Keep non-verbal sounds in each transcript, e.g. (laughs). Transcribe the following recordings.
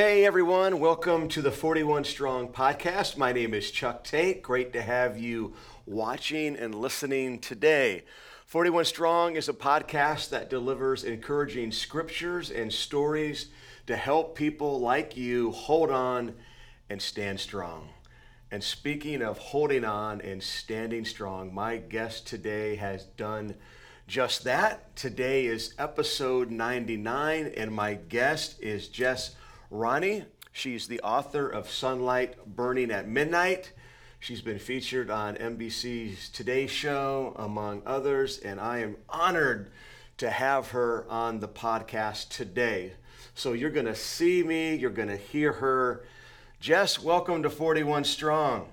Hey everyone, welcome to the 41 Strong podcast. My name is Chuck Tate. Great to have you watching and listening today. 41 Strong is a podcast that delivers encouraging scriptures and stories to help people like you hold on and stand strong. And speaking of holding on and standing strong, my guest today has done just that. Today is episode 99, and my guest is Jess Ronne. She's the author of Sunlight Burning at Midnight. She's been featured on NBC's Today Show, among others, and I am honored to have her on the podcast today. So you're going to see me, you're going to hear her. Jess, welcome to 41 Strong.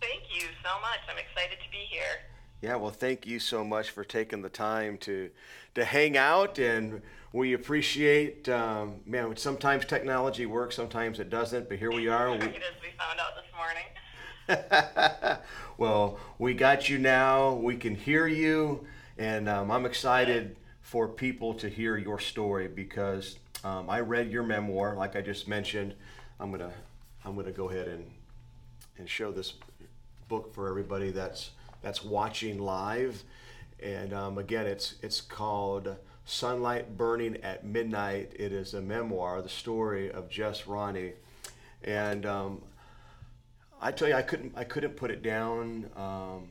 Thank you so much. I'm excited to be here. Yeah, well, thank you so much for taking the time to to hang out, and we appreciate. Um, man, sometimes technology works, sometimes it doesn't, but here we (laughs) are. We, as we found out this morning. (laughs) well, we got you now. We can hear you, and um, I'm excited for people to hear your story because um, I read your memoir, like I just mentioned. I'm gonna I'm gonna go ahead and and show this book for everybody that's that's watching live. And um, again, it's it's called Sunlight Burning at Midnight. It is a memoir, the story of Jess Ronne, and um, I tell you, I couldn't I couldn't put it down. Um,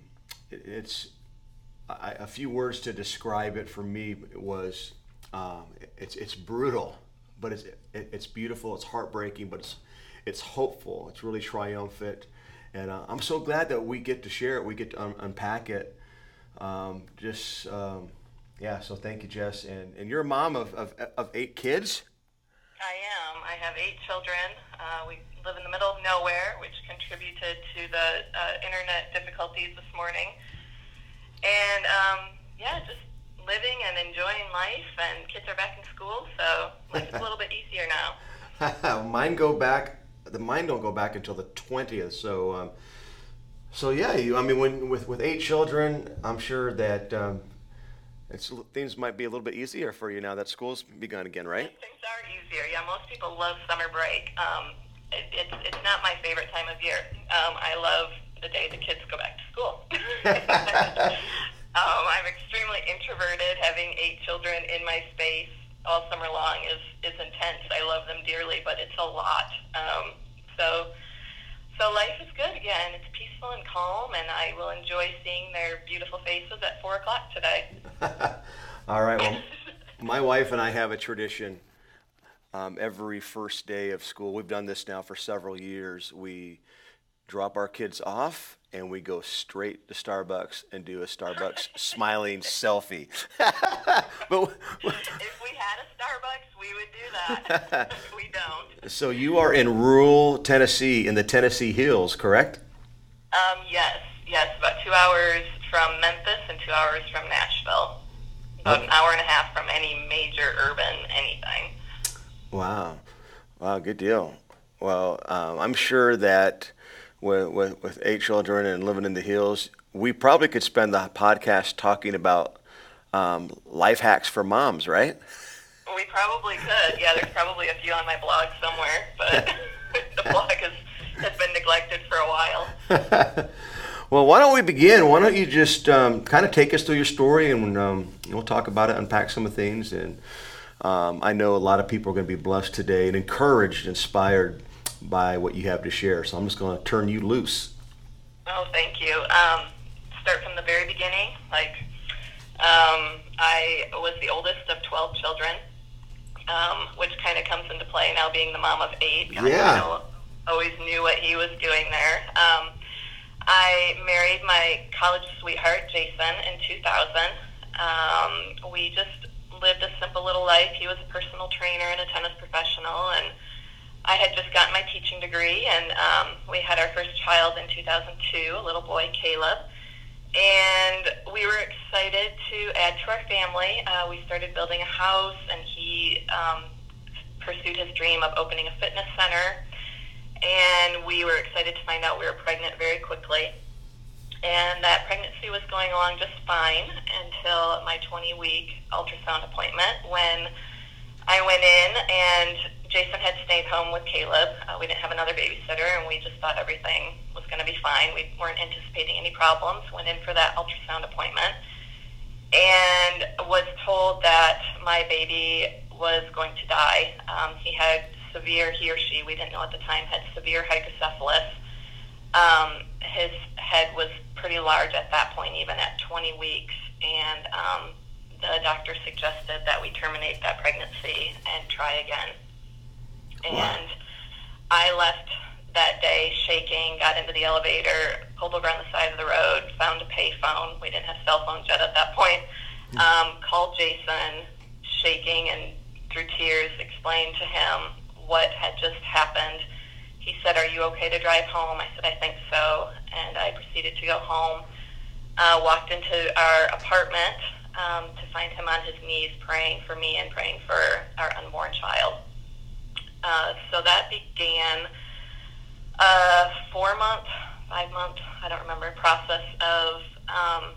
it, it's I, a few words to describe it for me was um, it's it's brutal, but it's it, it's beautiful. It's heartbreaking, but it's it's hopeful. It's really triumphant. And uh, I'm so glad that we get to share it. We get to un- unpack it. Um, just, um, yeah, so thank you, Jess. And, and you're a mom of, of, of eight kids? I am. I have eight children. Uh, we live in the middle of nowhere, which contributed to the uh, internet difficulties this morning. And um, yeah, just living and enjoying life, and kids are back in school, so life is a little bit (laughs) easier now. (laughs) Mine go back the mine don't go back until the 20th. So, um, so yeah, you, I mean, when with with eight children, I'm sure that um, it's things might be a little bit easier for you now that school's begun again, right? Things are easier. Yeah, most people love summer break. Um, it, it's it's not my favorite time of year. Um, I love the day the kids go back to school. (laughs) um, I'm extremely introverted. Having eight children in my space all summer long is is intense. I love them dearly, but it's a lot. Um, so so life is good again. It's peaceful and calm, and I will enjoy seeing their beautiful faces at four o'clock today. (laughs) all right. Well, (laughs) my wife and I have a tradition. Um, every first day of school, we've done this now for several years. We drop our kids off and we go straight to Starbucks and do a Starbucks (laughs) smiling selfie. but if we had a Starbucks, we would do that. (laughs) we don't. So you are in rural Tennessee, in the Tennessee Hills, correct? Um, yes, yes, about two hours from Memphis and two hours from Nashville. About an hour and a half from any major urban anything. Wow, wow, good deal. Well, um, I'm sure that with, with, with eight children and living in the hills, we probably could spend the podcast talking about um, life hacks for moms, right? We probably could. Yeah, there's probably a few on my blog somewhere, but (laughs) (laughs) the blog has, has been neglected for a while. (laughs) well, why don't we begin? Why don't you just um, kind of take us through your story and um, we'll talk about it, unpack some of the things. And um, I know a lot of people are going to be blessed today and encouraged, inspired by what you have to share. So I'm just going to turn you loose. Oh, thank you. Um, start from the very beginning. Like, um, I was the oldest of 12 children, um, which kind of comes into play now being the mom of eight. Yeah. I always knew what he was doing there. Um, I married my college sweetheart, Jason, in 2000. Um, we just lived a simple little life. He was a personal trainer and a tennis professional, and I had just gotten my teaching degree, and um, we had our first child in 2002, a little boy, Caleb. And we were excited to add to our family. Uh, we started building a house, and he um, pursued his dream of opening a fitness center. And we were excited to find out we were pregnant very quickly. And that pregnancy was going along just fine until my 20 week ultrasound appointment when I went in and Jason had stayed home with Caleb. Uh, we didn't have another babysitter, and we just thought everything was going to be fine. We weren't anticipating any problems. Went in for that ultrasound appointment, and was told that my baby was going to die. Um, he had severe, he or she, we didn't know at the time, had severe hydrocephalus. Um, his head was pretty large at that point, even at 20 weeks, and um, the doctor suggested that we terminate that pregnancy and try again. And I left that day shaking, got into the elevator, pulled over on the side of the road, found a payphone. We didn't have cell phones yet at that point. Um, called Jason, shaking and through tears, explained to him what had just happened. He said, "Are you okay to drive home?" I said, "I think so," and I proceeded to go home. Uh, walked into our apartment um, to find him on his knees praying for me and praying for our unborn child. Uh, so that began a four month, five month, I don't remember, process of um,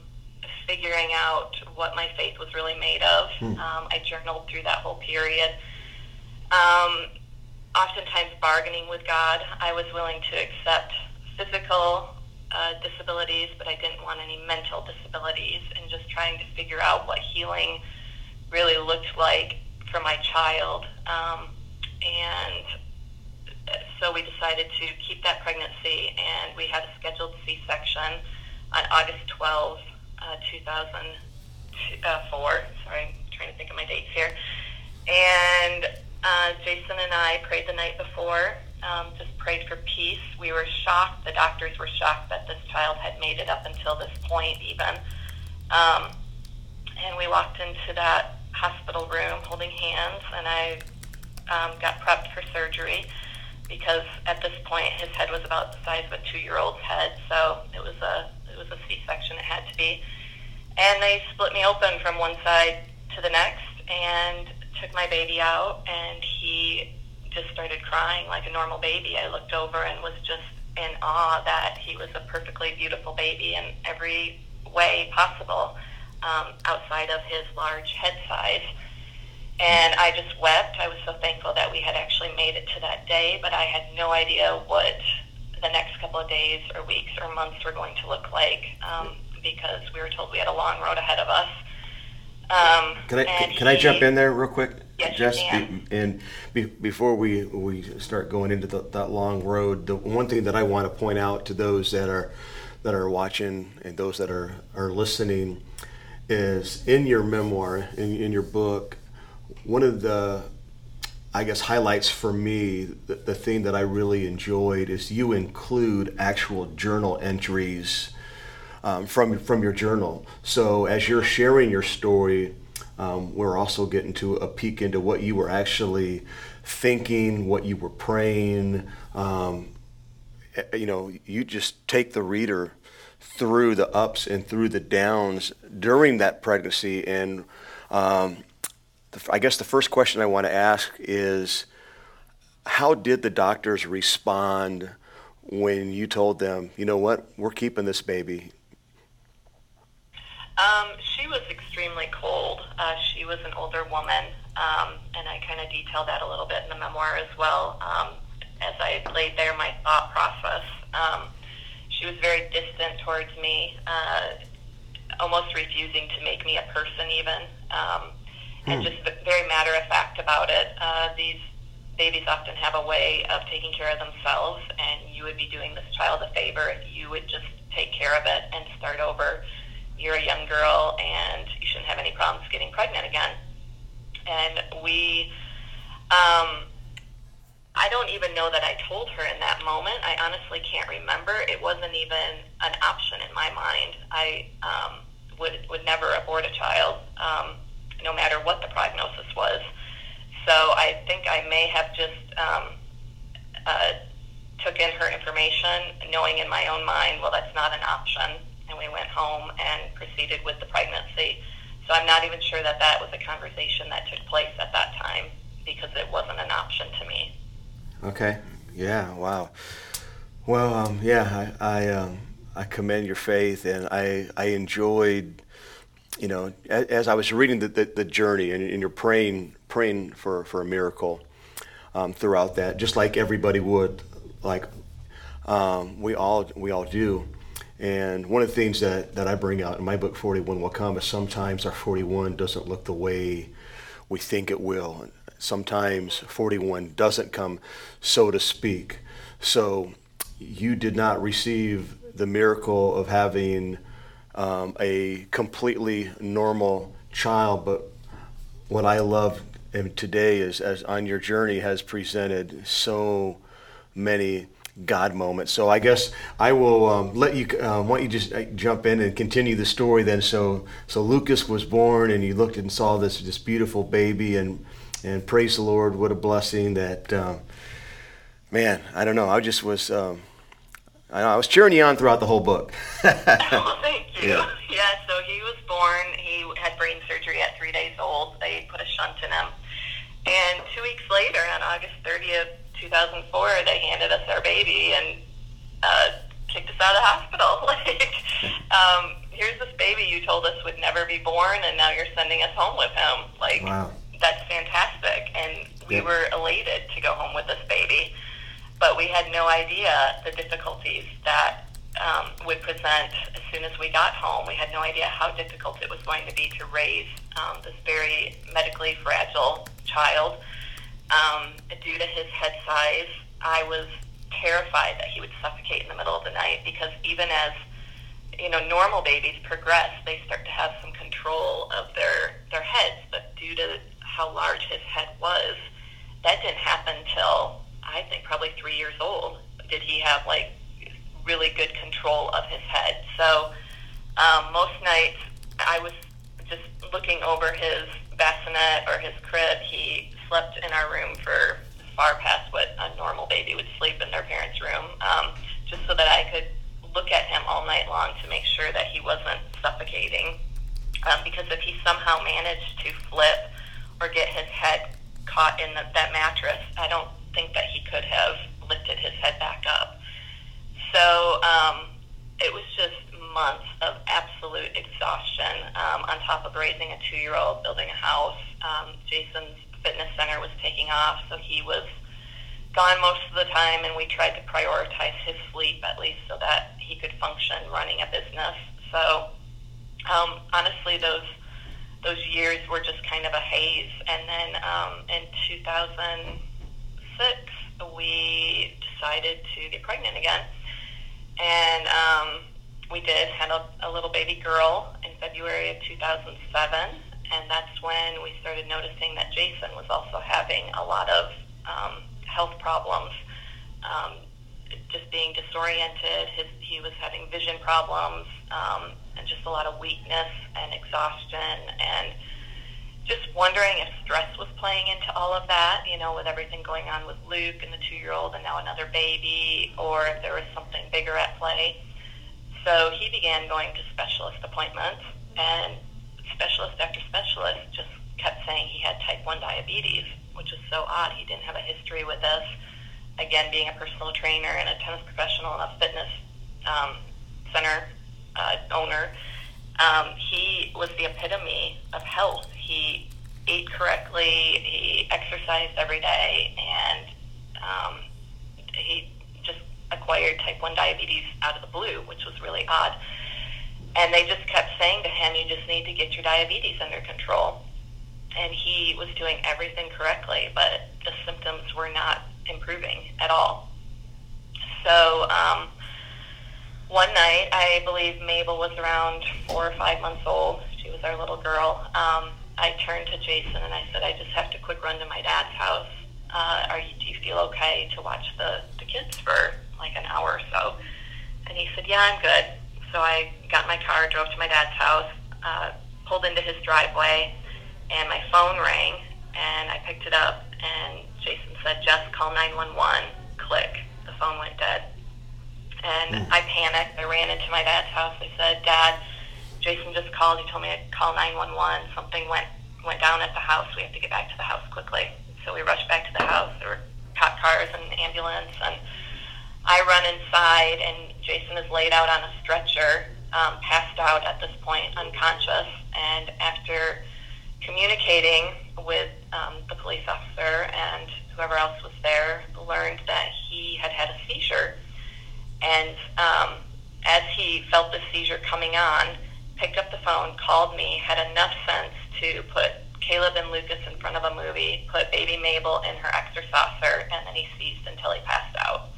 figuring out what my faith was really made of. Um, I journaled through that whole period. Um, oftentimes bargaining with God. I was willing to accept physical uh, disabilities, but I didn't want any mental disabilities, and just trying to figure out what healing really looked like for my child. Um, and so we decided to keep that pregnancy, and we had a scheduled C-section on August 12, uh, 2004. Sorry, I'm trying to think of my dates here. And uh, Jason and I prayed the night before, um, just prayed for peace. We were shocked. The doctors were shocked that this child had made it up until this point, even. Um, and we walked into that hospital room holding hands, and I um, got prepped for surgery because at this point his head was about the size of a two-year-old's head, so it was a it was a C-section. It had to be, and they split me open from one side to the next and took my baby out, and he just started crying like a normal baby. I looked over and was just in awe that he was a perfectly beautiful baby in every way possible, um, outside of his large head size. And I just wept. I was so thankful that we had actually made it to that day, but I had no idea what the next couple of days or weeks or months were going to look like um, because we were told we had a long road ahead of us. Um, Can I can I jump in there real quick? Yes, can. Be- And be, before we we start going into the, that long road, the one thing that I want to point out to those that are that are watching and those that are are listening is in your memoir in, in your book one of the I guess highlights for me the, the thing that I really enjoyed is you include actual journal entries um, from from your journal. So as you're sharing your story, um, we're also getting to a peek into what you were actually thinking, what you were praying. Um, eh, you know, you just take the reader through the ups and through the downs during that pregnancy. And um, the, I guess the first question I want to ask is, how did the doctors respond when you told them, you know what, we're keeping this baby? Um, she was extremely cold. Uh, she was an older woman, um, and I kind of detail that a little bit in the memoir as well. Um, as I laid there my thought process, um, she was very distant towards me, uh, almost refusing to make me a person, even, um, and just very matter of fact about it. Uh, these babies often have a way of taking care of themselves, and you would be doing this child a favor if you would just take care of it and start over. You're a young girl, and you shouldn't have any problems getting pregnant again. And we, um, I don't even know that I told her in that moment. I honestly can't remember. It wasn't even an option in my mind. I um, would would never abort a child, um, no matter what the prognosis was. So I think I may have just um, uh, took in her information, knowing in my own mind, well, that's not an option. And we went home and proceeded with the pregnancy. So I'm not even sure that that was a conversation that took place at that time because it wasn't an option to me. Okay. Yeah. Wow. Well, um, yeah, I I, um, I commend your faith, and I I enjoyed, you know, as, as I was reading the, the, the journey, and, and you're praying praying for for a miracle. um, throughout that, just like everybody would, like um, we all we all do. And one of the things that, that I bring out in my book, 41 Will Come, is sometimes our 41 doesn't look the way we think it will. Sometimes 41 doesn't come, so to speak. So you did not receive the miracle of having um, a completely normal child, but what I love today is as on your journey has presented so many God moments. So I guess I will um, let you. Um, why don't you just uh, jump in and continue the story then? So so Lucas was born, and you looked and saw this this beautiful baby, and and praise the Lord, what a blessing that. Um, man, I don't know. I just was. Um, I, I was cheering you on throughout the whole book. (laughs) you. Yeah. (laughs) yeah. So he was born. He had brain surgery at three days old. They put a shunt in him, and two weeks later, on August thirtieth 2004, they handed us our baby and uh, kicked us out of the hospital. (laughs) like, um, here's this baby you told us would never be born, and now you're sending us home with him. Like, wow. that's fantastic. And we yep. were elated to go home with this baby, but we had no idea the difficulties that um, would present as soon as we got home. We had no idea how difficult it was going to be to raise um, this very medically fragile child um, due to his head size, I was terrified that he would suffocate in the middle of the night because even as you know normal babies progress, they start to have some control of their their heads. But due to how large his head was, that didn't happen till I think probably three years old. Did he have like really good control of his head? So um, most nights I was just looking over his bassinet or his crib. He slept in our room for far past what a normal baby would sleep in their parents' room, um, just so that I could look at him all night long to make sure that he wasn't suffocating. Um, because if he somehow managed to flip or get his head caught in the, that mattress, I don't think that he could have lifted his head back up. So um, it was just months of absolute exhaustion um, on top of raising a two-year-old, building a house. Um, Jason's fitness center was taking off, so he was gone most of the time, and we tried to prioritize his sleep at least so that he could function running a business. So um, honestly, those those years were just kind of a haze. And then um, in 2006, we decided to get pregnant again, and um, we did had a, a little baby girl in February of 2007 and that's when we started noticing that Jason was also having a lot of um, health problems, um, just being disoriented. His, he was having vision problems um, and just a lot of weakness and exhaustion and just wondering if stress was playing into all of that, you know, with everything going on with Luke and the two-year-old and now another baby, or if there was something bigger at play. So he began going to specialist appointments, and specialist after specialist just kept saying he had type 1 diabetes, which is so odd. He didn't have a history with this. Again, being a personal trainer and a tennis professional and a fitness um, center uh, owner, um, he was the epitome of health. He ate correctly, he exercised every day, and um, he just acquired type 1 diabetes out of the blue, which was really odd. And they just kept saying to him, you just need to get your diabetes under control. And he was doing everything correctly, but the symptoms were not improving at all. So um, one night, I believe Mabel was around four or five months old. She was our little girl. Um, I turned to Jason and I said, I just have to quick run to my dad's house. Uh, are you, do you feel okay to watch the, the kids for like an hour or so? And he said, yeah, I'm good. So I got in my car, drove to my dad's house, uh, pulled into his driveway, and my phone rang, and I picked it up, and Jason said, Jess, call 911. Click. The phone went dead. And mm. I panicked. I ran into my dad's house. I said, Dad, Jason just called. He told me to call 911. Something went went down at the house. We have to get back to the house quickly. So we rushed back to the house. There were cop cars and ambulance, and I run inside, and Jason is laid out on a stretcher, um, passed out at this point, unconscious. And after communicating with um, the police officer and whoever else was coming on, picked up the phone, called me, had enough sense to put Caleb and Lucas in front of a movie, put baby Mabel in her exerciser, and then he ceased until he passed out,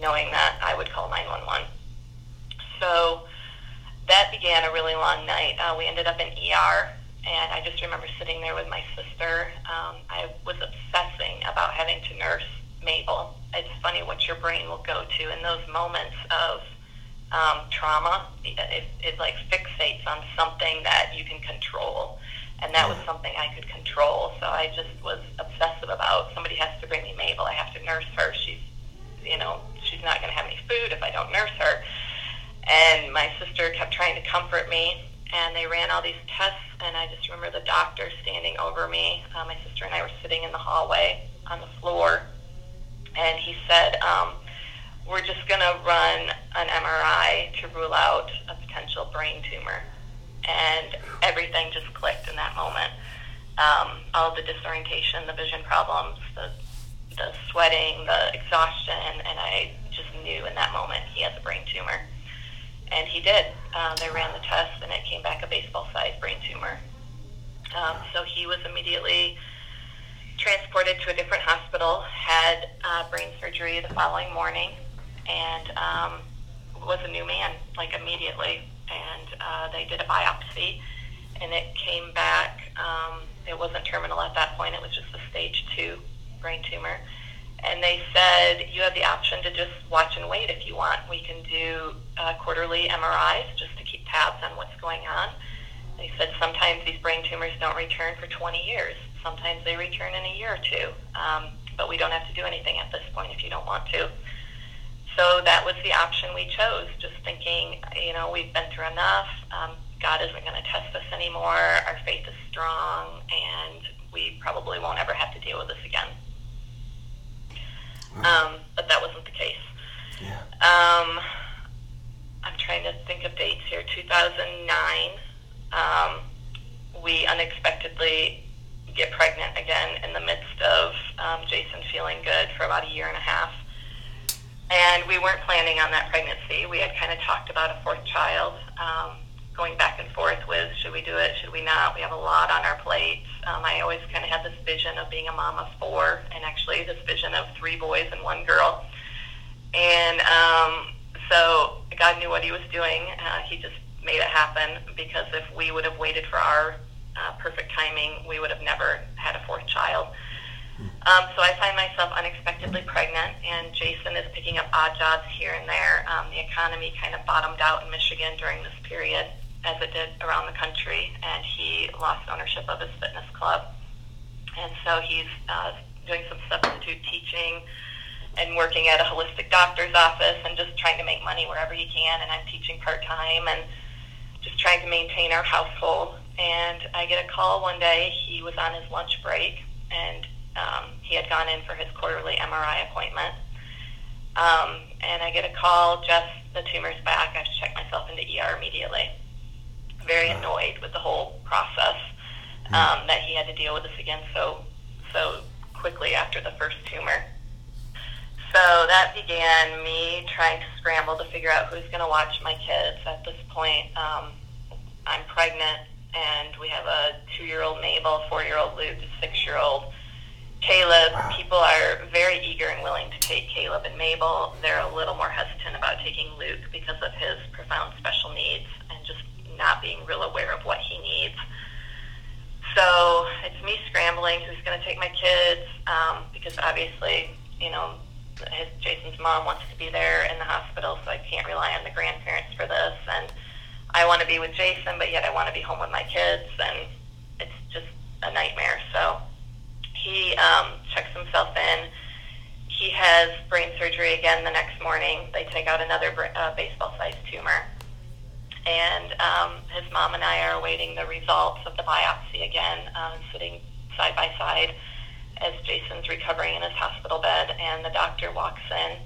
knowing that I would call 911. So that began a really long night. Uh, we ended up in ER, and I just remember sitting there with my sister. Um, I was obsessing about having to nurse Mabel. It's funny what your brain will go to in those moments of um, trauma. It, it like fixates on something that you can control, and that was something I could control. So I just was obsessive about somebody has to bring me Mabel. I have to nurse her. She's, you know, she's not going to have any food if I don't nurse her. And my sister kept trying to comfort me, and they ran all these tests, and I just remember the doctor standing over me. Uh, my sister and I were sitting in the hallway on the floor, and he said, um, we're just going to run an MRI to rule out a potential brain tumor. And everything just clicked in that moment. Um, all the disorientation, the vision problems, the, the sweating, the exhaustion, and I just knew in that moment he has a brain tumor and he did. Um, they ran the test, and it came back a baseball-sized brain tumor. Um, so he was immediately transported to a different hospital, had uh, brain surgery the following morning, and um, was a new man, like immediately. And uh, they did a biopsy, and it came back. Um, it wasn't terminal at that point. It was just a stage two brain tumor and they said you have the option to just watch and wait if you want. We can do uh, quarterly MRIs just to keep tabs on what's going on. They said sometimes these brain tumors don't return for 20 years. Sometimes they return in a year or two. Um, but we don't have to do anything at this point if you don't want to. So that was the option we chose, just thinking, you know, we've been through enough. Um, God isn't going to test us anymore. Our faith is strong, and we probably won't ever have to deal with this again. Um, but that wasn't the case. Yeah. Um, I'm trying to think of dates here. 2009, um, we unexpectedly get pregnant again in the midst of um, Jason feeling good for about a year and a half. And we weren't planning on that pregnancy. We had kind of talked about a fourth child. Um, going back and forth with should we do it, should we not. We have a lot on our plates. Um, I always kind of had this vision of being a mom of four, and actually this vision of three boys and one girl. And um, so God knew what He was doing. Uh, he just made it happen because if we would have waited for our uh, perfect timing, we would have never had a fourth child. Um, so I find myself unexpectedly pregnant, and Jason is picking up odd jobs here and there. Um, the economy kind of bottomed out in Michigan during this period as it did around the country, and he lost ownership of his fitness club. And so he's uh, doing some substitute teaching and working at a holistic doctor's office and just trying to make money wherever he can. And I'm teaching part time and just trying to maintain our household. And I get a call one day. He was on his lunch break and um, he had gone in for his quarterly MRI appointment. Um, and I get a call, Jess, the tumor's back. I have to check myself into ER immediately very annoyed with the whole process hmm. um, that he had to deal with this again so so quickly after the first tumor. So that began me trying to scramble to figure out who's going to watch my kids. At this point, um, I'm pregnant, and we have a two-year-old Mabel, four-year-old Luke, six-year-old Caleb. People are very eager and willing to take Caleb and Mabel. They're a little more hesitant about taking Luke because of his profound special needs and just not being real aware of what he needs. So it's me scrambling who's going to take my kids um, because obviously, you know, his Jason's mom wants to be there in the hospital, so I can't rely on the grandparents for this. And I want to be with Jason, but yet I want to be home with my kids, and it's just a nightmare. So he um, checks himself in. He has brain surgery again the next morning. They take out another uh, baseball-sized tumor and um, his mom and I are awaiting the results of the biopsy again, um, sitting side by side as Jason's recovering in his hospital bed, and the doctor walks in,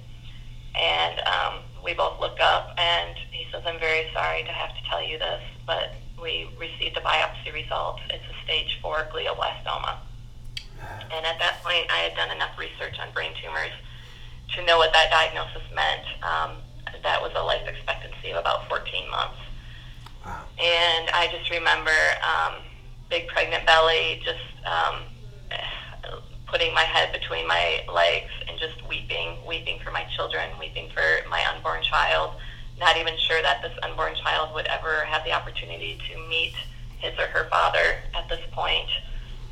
and um, we both look up, and he says, "I'm very sorry to have to tell you this, but we received a biopsy result. It's a stage four glioblastoma." And at that point, I had done enough research on brain tumors to know what that diagnosis meant. Um, that was a life expectancy of about 14 months. And I just remember um, big pregnant belly, just um, putting my head between my legs and just weeping, weeping for my children, weeping for my unborn child, not even sure that this unborn child would ever have the opportunity to meet his or her father at this point.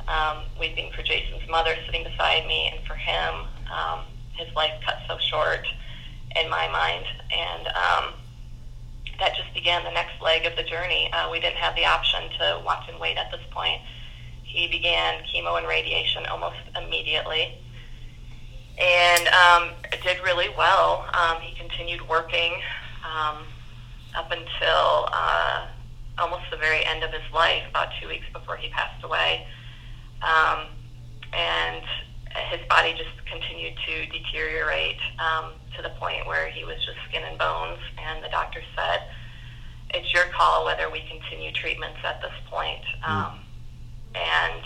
Um, weeping for Jason's mother sitting beside me, and for him, um, his life cut so short in my mind. And um, that just began the next leg of the journey. Uh, we didn't have the option to watch and wait at this point. He began chemo and radiation almost immediately and um, did really well. Um, he continued working um, up until uh, almost the very end of his life, about two weeks before he passed away. Um, and his body just continued to deteriorate um, to the point where he was just skin and bones. And the doctor said, "It's your call whether we continue treatments at this point." Mm. And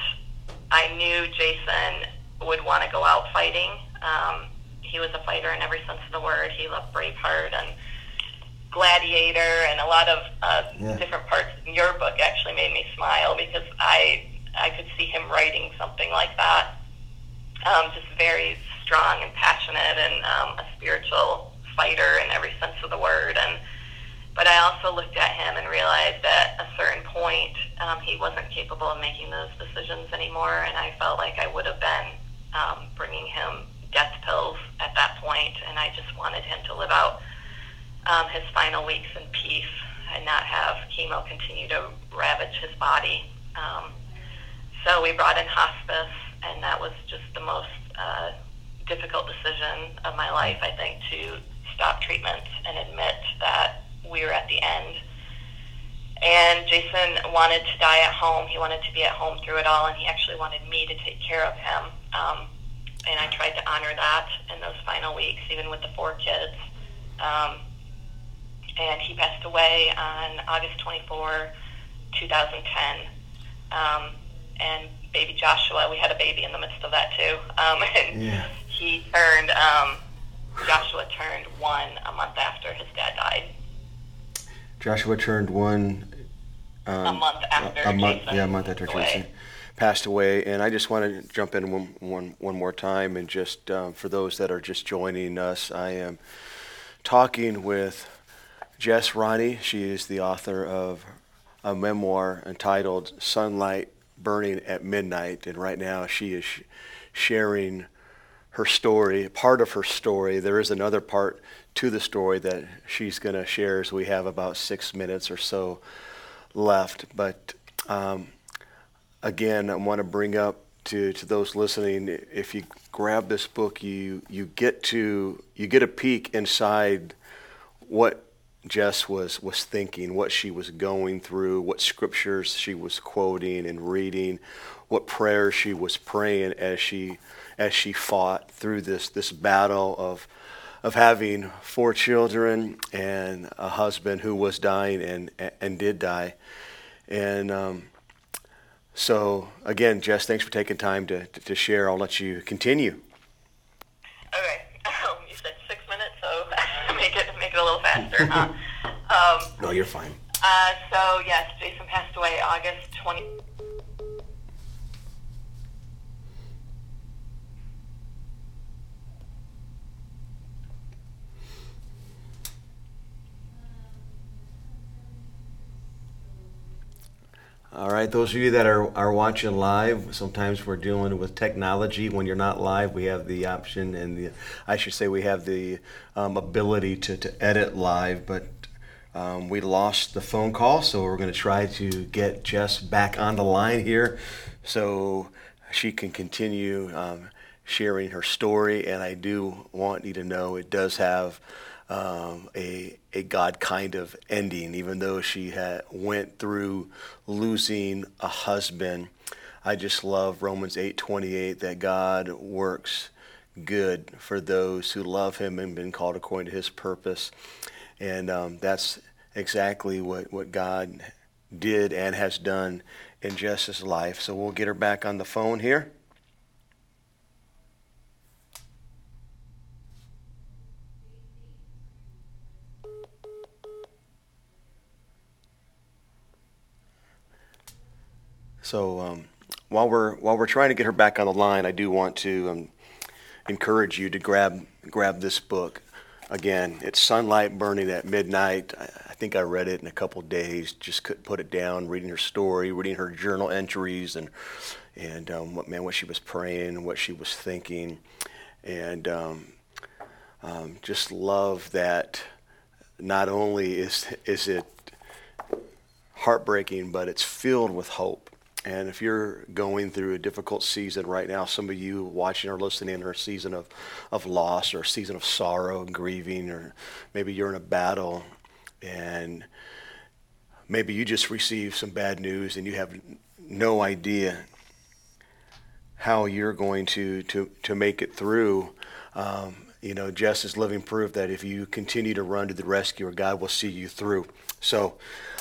I knew Jason would want to go out fighting. Um, he was a fighter in every sense of the word. He loved Braveheart and Gladiator, and a lot of uh, yeah. different parts in your book actually made me smile because I I could see him writing something like that. Um, just very strong and passionate, and um, a spiritual fighter in every sense of the word. And but I also looked at him and realized at a certain point um, he wasn't capable of making those decisions anymore, and I felt like I would have been um, bringing him death pills at that point, and I just wanted him to live out um, his final weeks in peace and not have chemo continue to ravage his body. Um, so we brought in hospice, and that was just the most uh, difficult decision of my life, I think, to stop treatments and admit that we were at the end. And Jason wanted to die at home. He wanted to be at home through it all, and he actually wanted me to take care of him. Um, and I tried to honor that in those final weeks, even with the four kids. Um, and he passed away on August 24, 2010. Um, and baby Joshua, we had a baby in the midst of that too. Um, (laughs) and yeah. he turned, um, Joshua turned one a month after his dad died. Joshua turned one. Um, a month after a, a month, yeah, a month after Jason passed away. And I just want to jump in one, one, one more time and just um, for those that are just joining us, I am talking with Jess Ronne. She is the author of a memoir entitled Sunlight Burning at Midnight. And right now she is sh- sharing her story, part of her story. There is another part to the story that she's going to share as we have about six minutes or so left. But um, again, I want to bring up to, to those listening, if you grab this book, you, you get to you get a peek inside what Jess was was thinking, what she was going through, what scriptures she was quoting and reading, what prayers she was praying as she as she fought through this this battle of of having four children and a husband who was dying and and did die, and um, so again, Jess, thanks for taking time to to, to share. I'll let you continue. Okay, (laughs) um, you said six minutes, so (laughs) make it make it a little faster. Huh? (laughs) Um, no, you're fine. Uh, so yes, Jason passed away August twenty. 20- All right, those of you that are, are watching live, sometimes we're dealing with technology. When you're not live, we have the option and the, I should say, we have the um, ability to, to edit live, but um, we lost the phone call, so we're going to try to get Jess back on the line here so she can continue um, sharing her story. And I do want you to know it does have um, a a God kind of ending, even though she had went through losing a husband. I just love Romans eight twenty eight that God works good for those who love Him and been called according to His purpose, and um, that's exactly what what God did and has done in Jess's life. So we'll get her back on the phone here. So um, while we're while we're trying to get her back on the line, I do want to um, encourage you to grab grab this book. Again, it's Sunlight Burning at Midnight. I, I think I read it in a couple days. Just couldn't put it down. Reading her story, reading her journal entries, and and um, what man what she was praying, what she was thinking, and um, um, just love that. Not only is is it heartbreaking, but it's filled with hope. And if you're going through a difficult season right now, some of you watching or listening are a season of, of loss or a season of sorrow and grieving, or maybe you're in a battle and maybe you just received some bad news and you have no idea how you're going to, to, to make it through. Um, you know, Jess is living proof that if you continue to run to the rescuer, God will see you through. So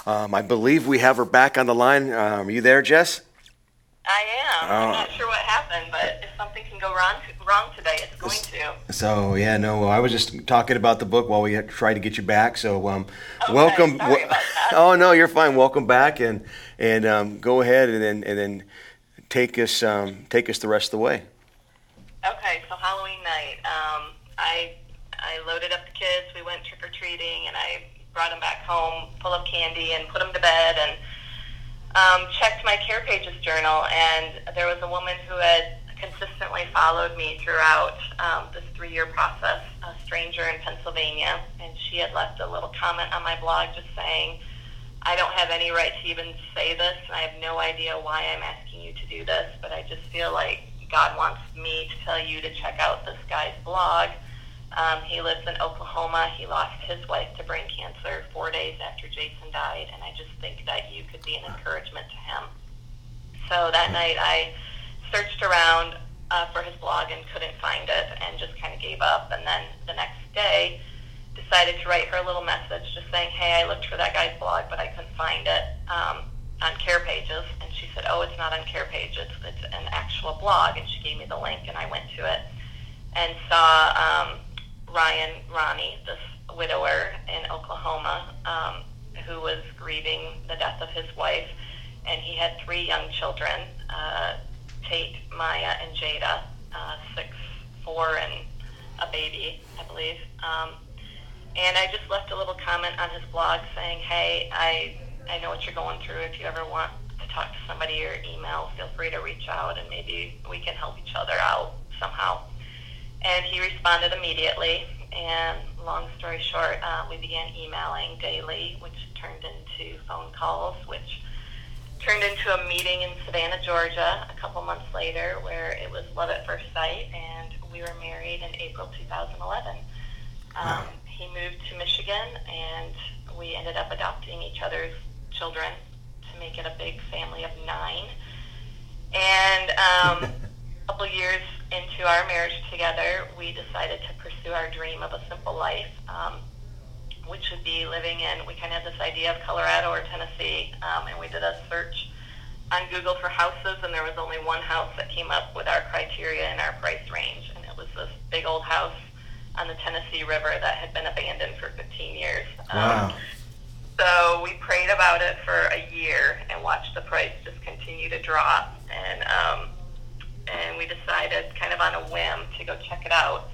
um, I believe we have her back on the line. Um, are you there, Jess? I am. I'm Oh. not sure what happened, but if something can go wrong wrong today, it's going to. So yeah, no, I was just talking about the book while we tried to get you back. So um, Okay, welcome. sorry about that. (laughs) Oh no, you're fine. Welcome back, and and um, go ahead and then and then take us um, take us the rest of the way. Okay, so Halloween night, um, I I loaded up the kids. We went trick or treating, and I brought them back home full of candy and put them to bed and um, checked my Care Pages journal. And there was a woman who had consistently followed me throughout um, this three-year process, a stranger in Pennsylvania, and she had left a little comment on my blog just saying. I don't have any right to even say this, and I have no idea why I'm asking you to do this, but I just feel like God wants me to tell you to check out this guy's blog. Um, he lives in Oklahoma. He lost his wife to brain cancer four days after Jason died, and I just think that you could be an encouragement to him. So that night I searched around uh, for his blog and couldn't find it and just kind of gave up. And then the next day decided to write her a little message just saying, hey, I looked for that guy's blog, but I couldn't find it um, on Care Pages. And she said, oh, it's not on Care Pages. It's an actual blog. And she gave me the link, and I went to it and saw um, Ryan Ronne, this widower in Oklahoma, um, who was grieving the death of his wife. And he had three young children, uh, Tate, Maya, and Jada, uh, six, four, and a baby, I believe. Um, and I just left a little comment on his blog saying, hey, I, I know what you're going through. If you ever want to talk to somebody or email, feel free to reach out and maybe we can help each other out somehow. And he responded immediately. And long story short, uh, we began emailing daily, which turned into phone calls, which turned into a meeting in Savannah, Georgia, a couple months later, where it was love at first sight, and we were married in April 2011. Um, he moved to Michigan, and we ended up adopting each other's children to make it a big family of nine. And um, (laughs) a couple years into our marriage together, we decided to pursue our dream of a simple life, um, which would be living in, we kind of had this idea of Colorado or Tennessee, um, and we did a search on Google for houses, and there was only one house that came up with our criteria and our price range, and it was this big old house on the Tennessee River that had been abandoned for 15 years. Um, so we prayed about it for a year and watched the price just continue to drop, and um, and we decided, kind of on a whim, to go check it out.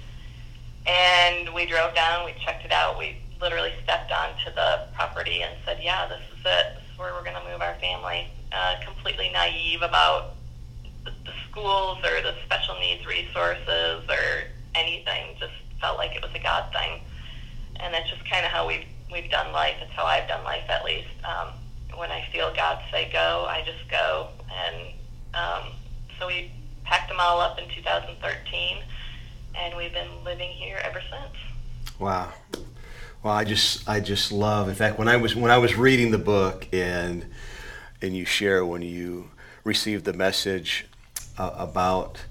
And we drove down, we checked it out, we literally stepped onto the property and said, "Yeah, this is it. This is where we're going to move our family." Uh, completely naive about the, the schools or the special needs resources or anything. Just felt like it was a God thing, and that's just kind of how we've we've done life. It's how I've done life, at least. Um, when I feel God say go, I just go, and um, them all up in 2013, and we've been living here ever since. Wow. Well, I just I just love. In fact, when I was when I was reading the book and and you share when you received the message uh, about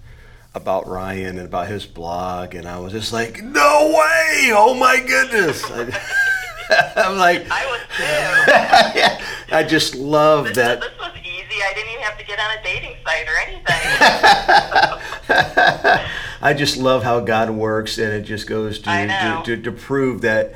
about Ryan and about his blog, and I was just like, no way! Oh my goodness! I, (laughs) I'm like, I was too. (laughs) I just love This, that. this was easy. I didn't even have to get on a dating site or anything. (laughs) I just love how God works, and it just goes to, to, to, to prove that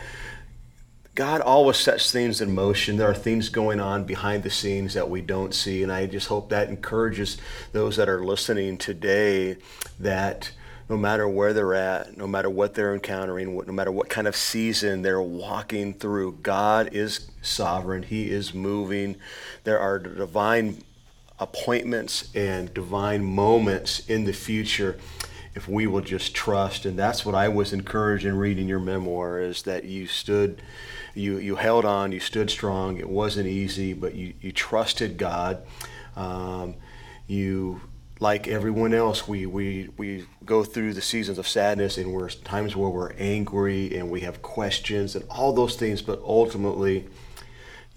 God always sets things in motion. There are things going on behind the scenes that we don't see. And I just hope that encourages those that are listening today that no matter where they're at, no matter what they're encountering, no matter what kind of season they're walking through, God is sovereign. He is moving. There are divine appointments and divine moments in the future if we will just trust. And that's what I was encouraged in reading your memoir is that you stood you, you held on, you stood strong. It wasn't easy, but you, you trusted God. Um, you, like everyone else, we, we, we go through the seasons of sadness and we're times where we're angry and we have questions and all those things, but ultimately,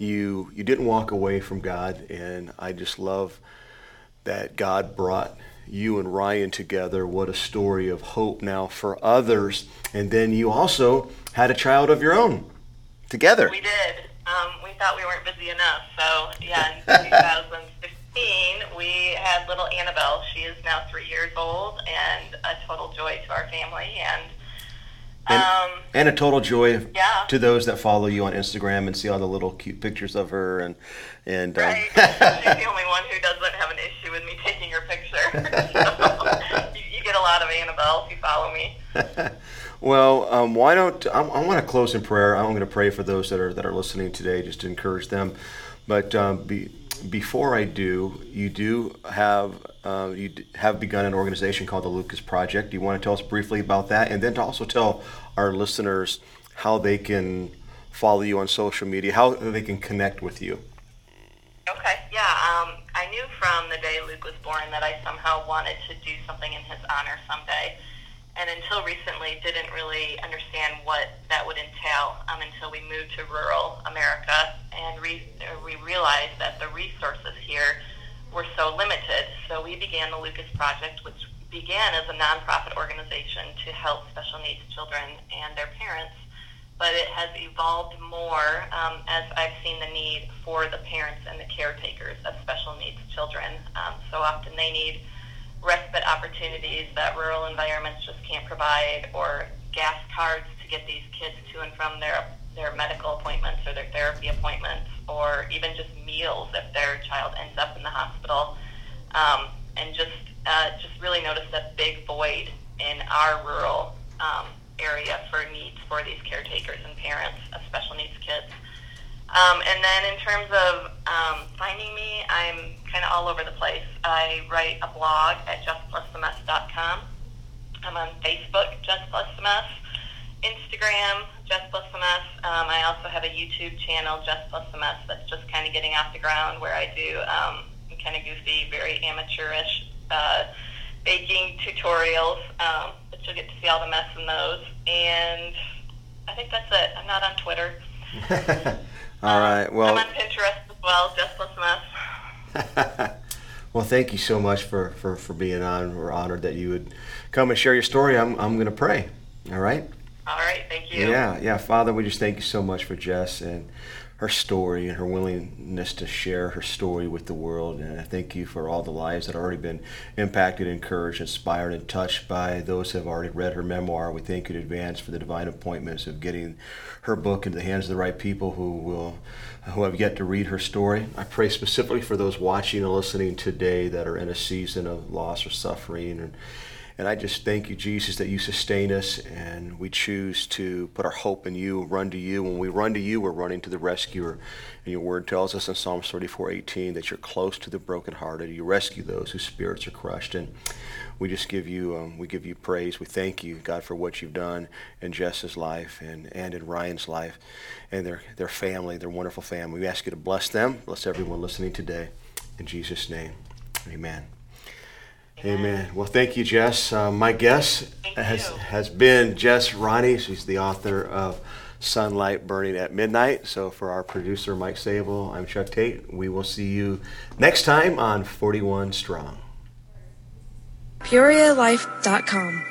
you you didn't walk away from God, and I just love that God brought you and Ryan together. What a story of hope now for others. And then you also had a child of your own together. We did. Um, we thought we weren't busy enough. So, yeah, in (laughs) 2015, we had little Annabelle. She is now three years old and a total joy to our family. And and, um, and, a total joy yeah. to those that follow you on Instagram and see all the little cute pictures of her and and um, right. Um, she's (laughs) the only one who doesn't have an issue with me taking her picture. (laughs) so, you, you, get a lot of Annabelle if you follow me. (laughs) Well, um, why don't I, I want to close in prayer? I'm going to pray for those that are that are listening today, just to encourage them. But um, be, before I do, you do have uh, you have begun an organization called the Lucas Project. Do you want to tell us briefly about that, and then to also tell our listeners how they can follow you on social media, how they can connect with you? Okay, yeah. Um, I knew from the day Luke was born that I somehow wanted to do something in his honor someday and until recently didn't really understand what that would entail um, until we moved to rural America and re- we realized that the resources here were so limited. So we began the Lucas Project, which began as a nonprofit organization to help special needs children and their parents, but it has evolved more um, as I've seen the need for the parents and the caretakers of special needs children. Um, so often they need respite opportunities that rural environments just can't provide, or gas cards to get these kids to and from their their medical appointments or their therapy appointments, or even just meals if their child ends up in the hospital. Um, and just uh, just really noticed a big void in our rural um, area for needs for these caretakers and parents of special needs kids. Um, and then in terms of um, finding me, I'm kind of all over the place. I write a blog at jessplusthemess.com. I'm on Facebook, Just Instagram, Just Um, I also have a YouTube channel, Jess Plus the that's just kind of getting off the ground where I do um, kind of goofy, very amateurish uh, baking tutorials. Um, but you'll get to see all the mess in those. And I think that's it. I'm not on Twitter. (laughs) All right. Well, I'm on Pinterest as well, just mess. (laughs) well, thank you so much for, for, for being on. We're honored that you would come and share your story. I'm, I'm going to pray. All right. All right. Thank you. Yeah. Yeah. Father, we just thank you so much for Jess and her story and her willingness to share her story with the world. And I thank you for all the lives that have already been impacted, encouraged, inspired, and touched by those who have already read her memoir. We thank you in advance for the divine appointments of getting her book into the hands of the right people who will who have yet to read her story. I pray specifically for those watching and listening today that are in a season of loss or suffering and and I just thank you, Jesus, that you sustain us and we choose to put our hope in you, run to you. When we run to you, we're running to the rescuer. And your word tells us in Psalms 34, 18 that you're close to the brokenhearted. You rescue those whose spirits are crushed. And we just give you, um, we give you praise. We thank you, God, for what you've done in Jess's life and, and in Ryan's life and their, their family, their wonderful family. We ask you to bless them, bless everyone listening today. In Jesus' name, amen. Amen. Well, thank you, Jess. Uh, my guest has, has been Jess Ronne. She's the author of Sunlight Burning at Midnight. So, for our producer, Mike Sable, I'm Chuck Tate. We will see you next time on 41 Strong. PeoriaLife.com